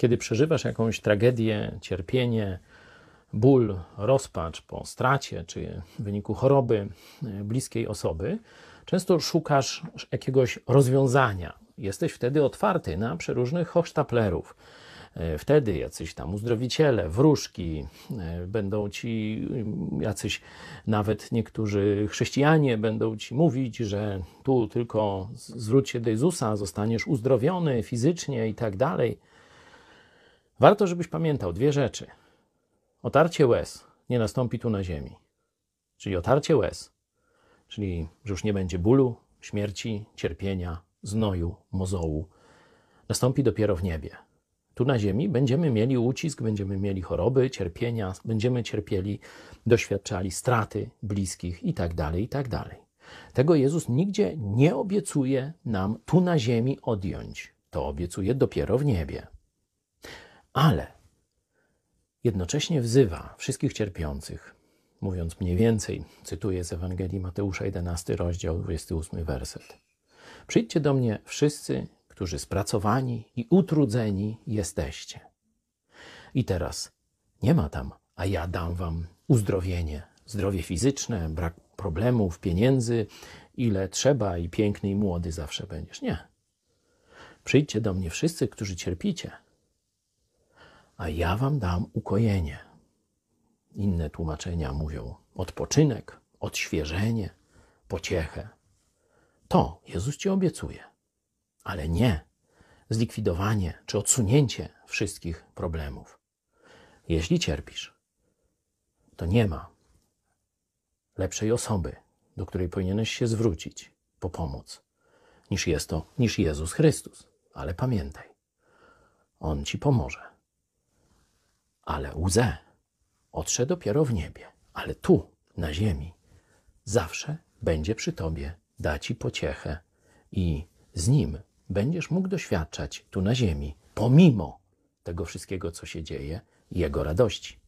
Kiedy przeżywasz jakąś tragedię, cierpienie, ból, rozpacz po stracie czy w wyniku choroby e, bliskiej osoby, często szukasz jakiegoś rozwiązania. Jesteś wtedy otwarty na przeróżnych hochsztaplerów. E, Wtedy jacyś tam uzdrowiciele, wróżki, e, będą ci mm, jacyś, nawet niektórzy chrześcijanie będą ci mówić, że tu tylko zwróć się do Jezusa, zostaniesz uzdrowiony fizycznie i tak dalej. Warto, żebyś pamiętał dwie rzeczy. Otarcie łez nie nastąpi tu na ziemi. Czyli otarcie łez, czyli że już nie będzie bólu, śmierci, cierpienia, znoju, mozołu. Nastąpi dopiero w niebie. Tu na ziemi będziemy mieli ucisk, będziemy mieli choroby, cierpienia, będziemy cierpieli, doświadczali straty bliskich i tak dalej, i tak. Tego Jezus nigdzie nie obiecuje nam tu na ziemi odjąć. To obiecuje dopiero w niebie. Ale jednocześnie wzywa wszystkich cierpiących, mówiąc mniej więcej, cytuję z Ewangelii Mateusza 11, rozdział 28, werset. Przyjdźcie do mnie wszyscy, którzy spracowani i utrudzeni jesteście. I teraz nie ma tam, a ja dam wam uzdrowienie, zdrowie fizyczne, brak problemów, pieniędzy, ile trzeba i piękny i młody zawsze będziesz. Nie. Przyjdźcie do mnie wszyscy, którzy cierpicie, a ja wam dam ukojenie. Inne tłumaczenia mówią odpoczynek, odświeżenie, pociechę. To Jezus ci obiecuje, ale nie zlikwidowanie czy odsunięcie wszystkich problemów. Jeśli cierpisz, to nie ma lepszej osoby, do której powinieneś się zwrócić po pomoc, niż jest to, niż Jezus Chrystus. Ale pamiętaj, On ci pomoże. Ale łzę otrze dopiero w niebie, ale tu, na ziemi, zawsze będzie przy tobie, da ci pociechę i z nim będziesz mógł doświadczać tu na ziemi, pomimo tego wszystkiego, co się dzieje, jego radości.